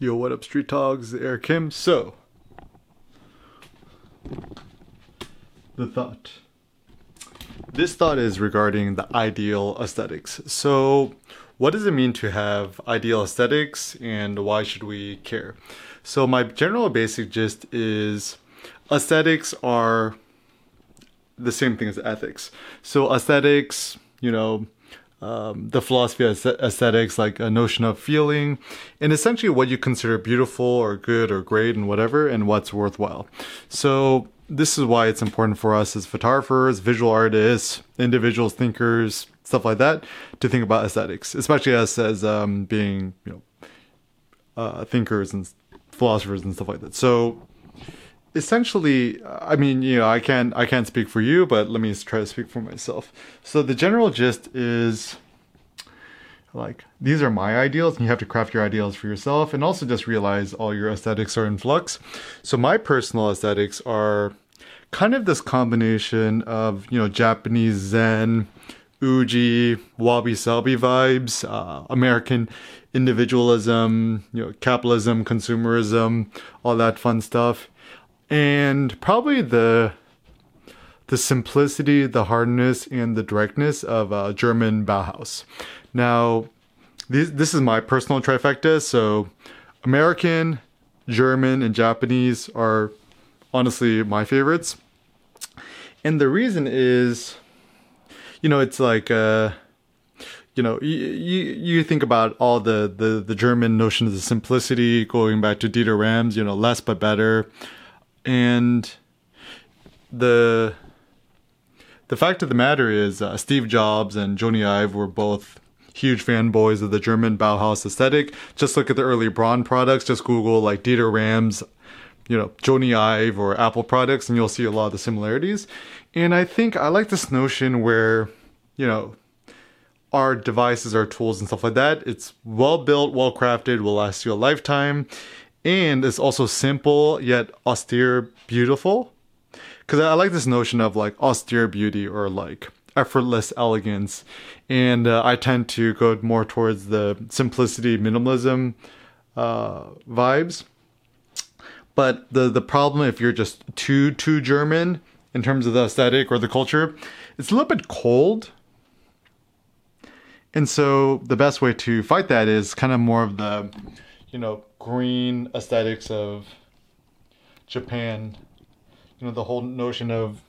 Yo, what up, Street Dogs? Eric Kim. So, the thought. This thought is regarding the ideal aesthetics. So, what does it mean to have ideal aesthetics and why should we care? So, my general basic gist is aesthetics are the same thing as ethics. So, aesthetics, you know, um, the philosophy of aesthetics, like a notion of feeling, and essentially what you consider beautiful or good or great and whatever, and what's worthwhile. So, this is why it's important for us as photographers, visual artists, individuals, thinkers, stuff like that, to think about aesthetics, especially us as um, being, you know, uh, thinkers and philosophers and stuff like that. So, essentially, I mean, you know, I can't I can't speak for you, but let me try to speak for myself. So the general gist is like these are my ideals and you have to craft your ideals for yourself and also just realize all your aesthetics are in flux so my personal aesthetics are kind of this combination of you know japanese zen uji wabi sabi vibes uh, american individualism you know capitalism consumerism all that fun stuff and probably the the simplicity, the hardness, and the directness of uh, German Bauhaus. Now, this, this is my personal trifecta. So, American, German, and Japanese are honestly my favorites. And the reason is, you know, it's like, uh, you know, you, you, think about all the, the, the German notions of the simplicity, going back to Dieter Rams, you know, less but better and the the fact of the matter is, uh, Steve Jobs and Jony Ive were both huge fanboys of the German Bauhaus aesthetic. Just look at the early Braun products. Just Google like Dieter Rams, you know, Jony Ive or Apple products, and you'll see a lot of the similarities. And I think I like this notion where, you know, our devices, our tools, and stuff like that. It's well built, well crafted, will last you a lifetime and it's also simple yet austere beautiful. Because i like this notion of like austere beauty or like effortless elegance. And uh, i tend to go more towards the simplicity minimalism uh, vibes. But the the problem if you're just too too german in terms of the aesthetic or the culture it's a little bit cold. And so the best way to fight that is kind of more of the you know green aesthetics of Japan. You know, the whole notion of,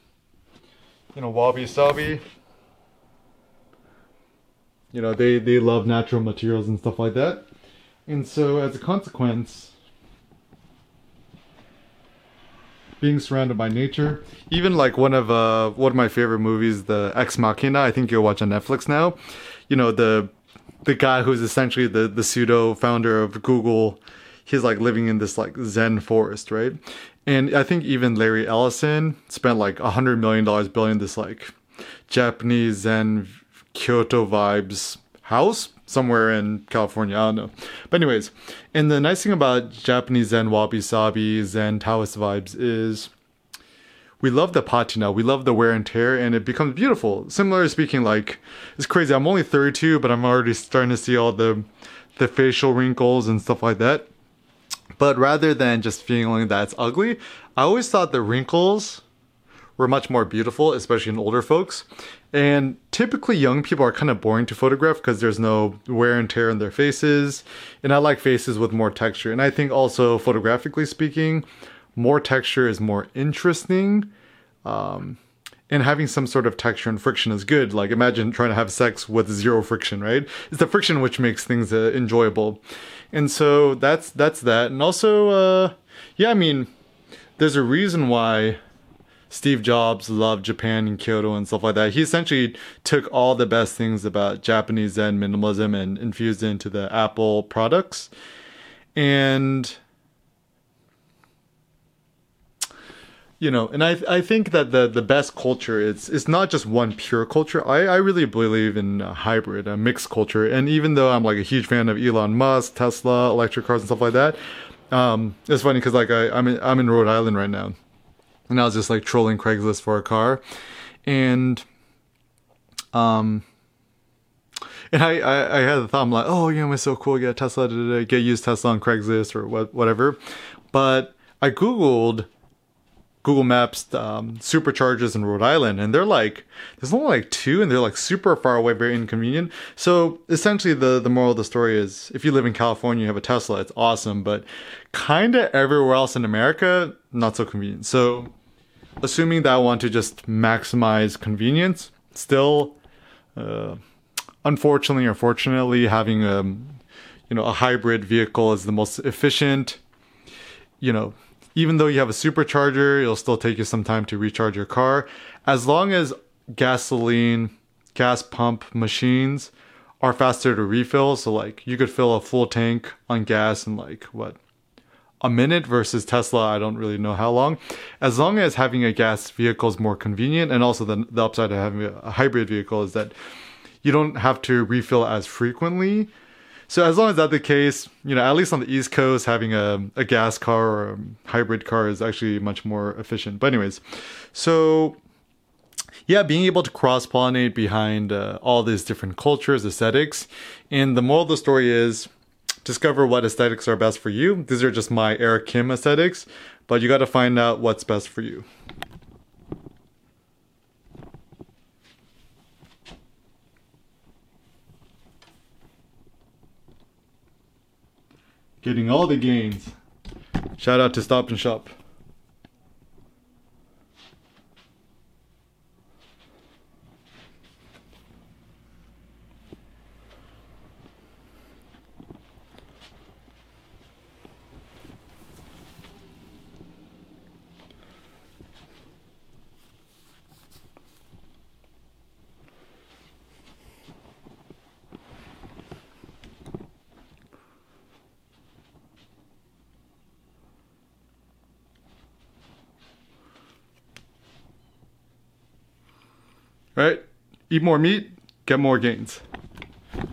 you know, wabi sabi. You know, they, they love natural materials and stuff like that. And so, as a consequence, being surrounded by nature, even like one of uh one of my favorite movies, the Ex Machina, I think you'll watch on Netflix now. You know, the the guy who's essentially the the pseudo founder of Google he's like living in this like Zen forest, right? And I think even Larry Ellison spent like a hundred million dollars building this like Japanese Zen Kyoto vibes house somewhere in California. I don't know. But anyways, and the nice thing about Japanese Zen wabi sabi Zen Taoist vibes is we love the patina, we love the wear and tear, and it becomes beautiful. Similarly speaking, like it's crazy. I'm only 32, but I'm already starting to see all the the facial wrinkles and stuff like that. But rather than just feeling that it's ugly, I always thought the wrinkles were much more beautiful, especially in older folks. And typically, young people are kind of boring to photograph because there's no wear and tear in their faces. And I like faces with more texture. And I think also, photographically speaking, more texture is more interesting. Um, and having some sort of texture and friction is good. Like imagine trying to have sex with zero friction, right? It's the friction which makes things uh, enjoyable. And so that's that's that. And also uh yeah, I mean there's a reason why Steve Jobs loved Japan and Kyoto and stuff like that. He essentially took all the best things about Japanese Zen minimalism and infused it into the Apple products. And you know, and I I think that the the best culture is is not just one pure culture. I I really believe in a hybrid, a mixed culture. And even though I'm like a huge fan of Elon Musk, Tesla, electric cars, and stuff like that, um, it's funny because like I I'm in, I'm in Rhode Island right now, and I was just like trolling Craigslist for a car, and um, and I, I, I had the thought, I'm like, oh, you know, it's so cool, get Tesla, da, da, da, get used Tesla on Craigslist or what, whatever. But I Googled Google Maps um, superchargers in Rhode Island, and they're like, there's only like two, and they're like super far away, very inconvenient. So essentially, the the moral of the story is, if you live in California, you have a Tesla, it's awesome, but kind of everywhere else in America, not so convenient. So, assuming that I want to just maximize convenience, still, uh, unfortunately or fortunately, having a you know a hybrid vehicle is the most efficient. You know, even though you have a supercharger, it'll still take you some time to recharge your car. As long as gasoline, gas pump machines are faster to refill, so like you could fill a full tank on gas in like what a minute versus Tesla, I don't really know how long. As long as having a gas vehicle is more convenient, and also the, the upside of having a hybrid vehicle is that you don't have to refill as frequently. So as long as that's the case, you know, at least on the East Coast, having a, a gas car or a hybrid car is actually much more efficient. But anyways, so yeah, being able to cross pollinate behind uh, all these different cultures, aesthetics, and the moral of the story is discover what aesthetics are best for you. These are just my Eric Kim aesthetics, but you got to find out what's best for you. Getting all the gains. Shout out to Stop and Shop. Right? Eat more meat, get more gains.